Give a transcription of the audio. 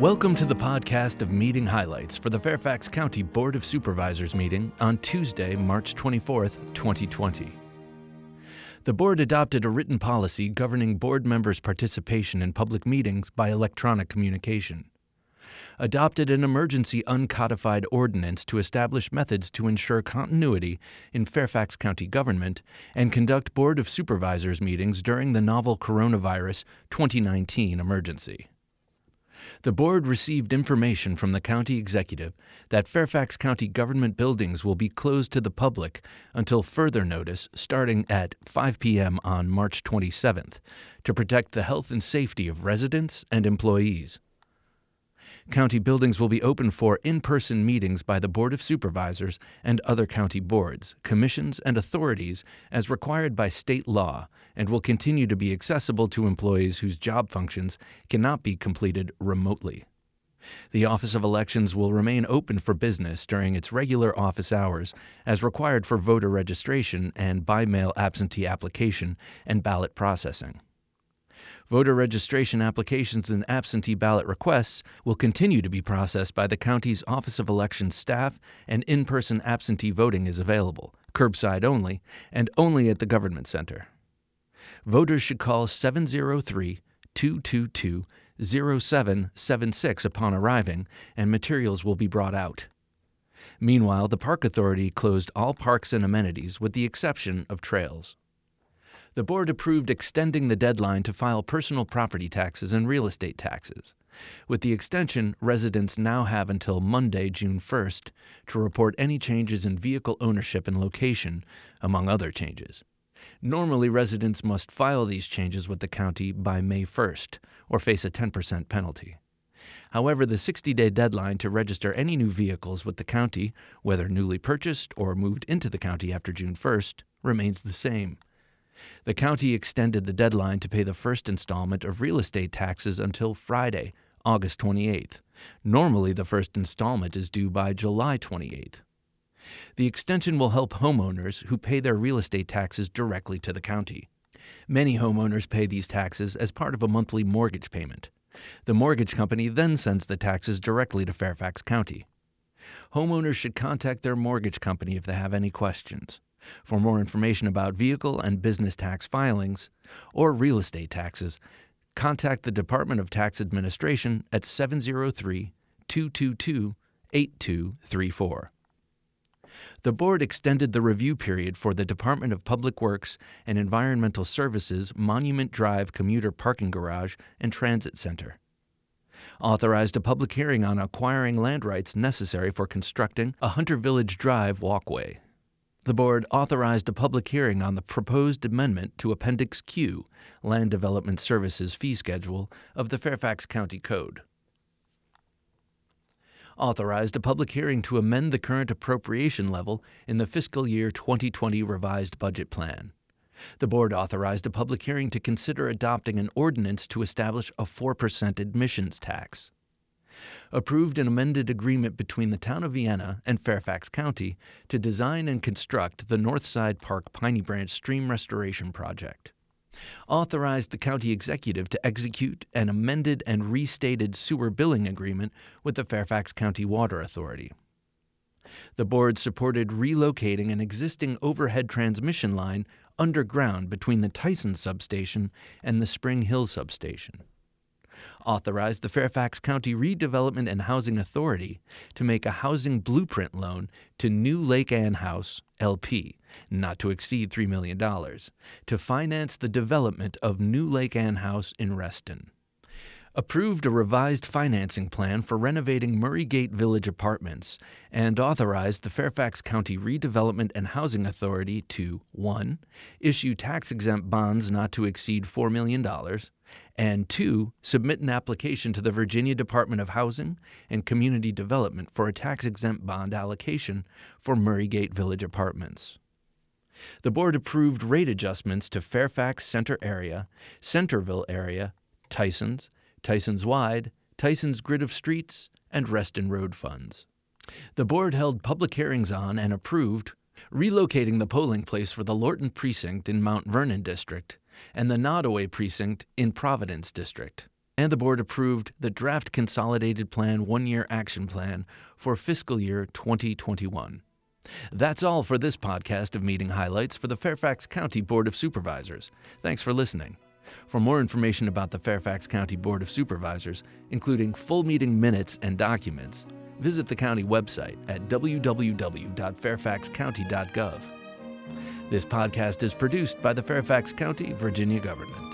Welcome to the podcast of meeting highlights for the Fairfax County Board of Supervisors meeting on Tuesday, March 24th, 2020. The board adopted a written policy governing board members' participation in public meetings by electronic communication. Adopted an emergency uncodified ordinance to establish methods to ensure continuity in Fairfax County government and conduct Board of Supervisors meetings during the novel coronavirus 2019 emergency. The board received information from the county executive that Fairfax County government buildings will be closed to the public until further notice starting at 5 p.m. on March 27th to protect the health and safety of residents and employees. County buildings will be open for in person meetings by the Board of Supervisors and other county boards, commissions, and authorities as required by state law and will continue to be accessible to employees whose job functions cannot be completed remotely. The Office of Elections will remain open for business during its regular office hours as required for voter registration and by mail absentee application and ballot processing. Voter registration applications and absentee ballot requests will continue to be processed by the county's Office of Elections staff, and in person absentee voting is available, curbside only, and only at the Government Center. Voters should call 703 222 0776 upon arriving, and materials will be brought out. Meanwhile, the Park Authority closed all parks and amenities with the exception of trails the board approved extending the deadline to file personal property taxes and real estate taxes. With the extension, residents now have until Monday, June 1st, to report any changes in vehicle ownership and location, among other changes. Normally, residents must file these changes with the county by May 1st or face a 10% penalty. However, the 60 day deadline to register any new vehicles with the county, whether newly purchased or moved into the county after June 1st, remains the same. The county extended the deadline to pay the first installment of real estate taxes until Friday, August 28th. Normally, the first installment is due by July 28th. The extension will help homeowners who pay their real estate taxes directly to the county. Many homeowners pay these taxes as part of a monthly mortgage payment. The mortgage company then sends the taxes directly to Fairfax County. Homeowners should contact their mortgage company if they have any questions. For more information about vehicle and business tax filings or real estate taxes, contact the Department of Tax Administration at 703 222 8234. The board extended the review period for the Department of Public Works and Environmental Services Monument Drive Commuter Parking Garage and Transit Center. Authorized a public hearing on acquiring land rights necessary for constructing a Hunter Village Drive walkway the board authorized a public hearing on the proposed amendment to Appendix Q, Land Development Services Fee Schedule, of the Fairfax County Code. Authorized a public hearing to amend the current appropriation level in the fiscal year 2020 revised budget plan. The board authorized a public hearing to consider adopting an ordinance to establish a 4% admissions tax approved an amended agreement between the town of Vienna and Fairfax County to design and construct the Northside Park Piney Branch Stream Restoration Project. Authorized the county executive to execute an amended and restated sewer billing agreement with the Fairfax County Water Authority. The board supported relocating an existing overhead transmission line underground between the Tyson substation and the Spring Hill substation authorized the Fairfax County Redevelopment and Housing Authority to make a housing blueprint loan to New Lake Ann House, LP, not to exceed $3 million, to finance the development of New Lake Ann House in Reston approved a revised financing plan for renovating Murraygate Village apartments and authorized the Fairfax County Redevelopment and Housing Authority to 1. issue tax exempt bonds not to exceed $4 million, and 2. submit an application to the Virginia Department of Housing and Community Development for a tax exempt bond allocation for Murraygate Village apartments. The board approved rate adjustments to Fairfax Center area, Centreville area, Tysons, Tysons Wide, Tysons Grid of Streets, and Reston Road funds. The board held public hearings on and approved relocating the polling place for the Lorton Precinct in Mount Vernon District and the Nottoway Precinct in Providence District, And the board approved the Draft Consolidated Plan One Year Action Plan for fiscal year 2021. That's all for this podcast of meeting highlights for the Fairfax County Board of Supervisors. Thanks for listening. For more information about the Fairfax County Board of Supervisors, including full meeting minutes and documents, visit the county website at www.fairfaxcounty.gov. This podcast is produced by the Fairfax County, Virginia government.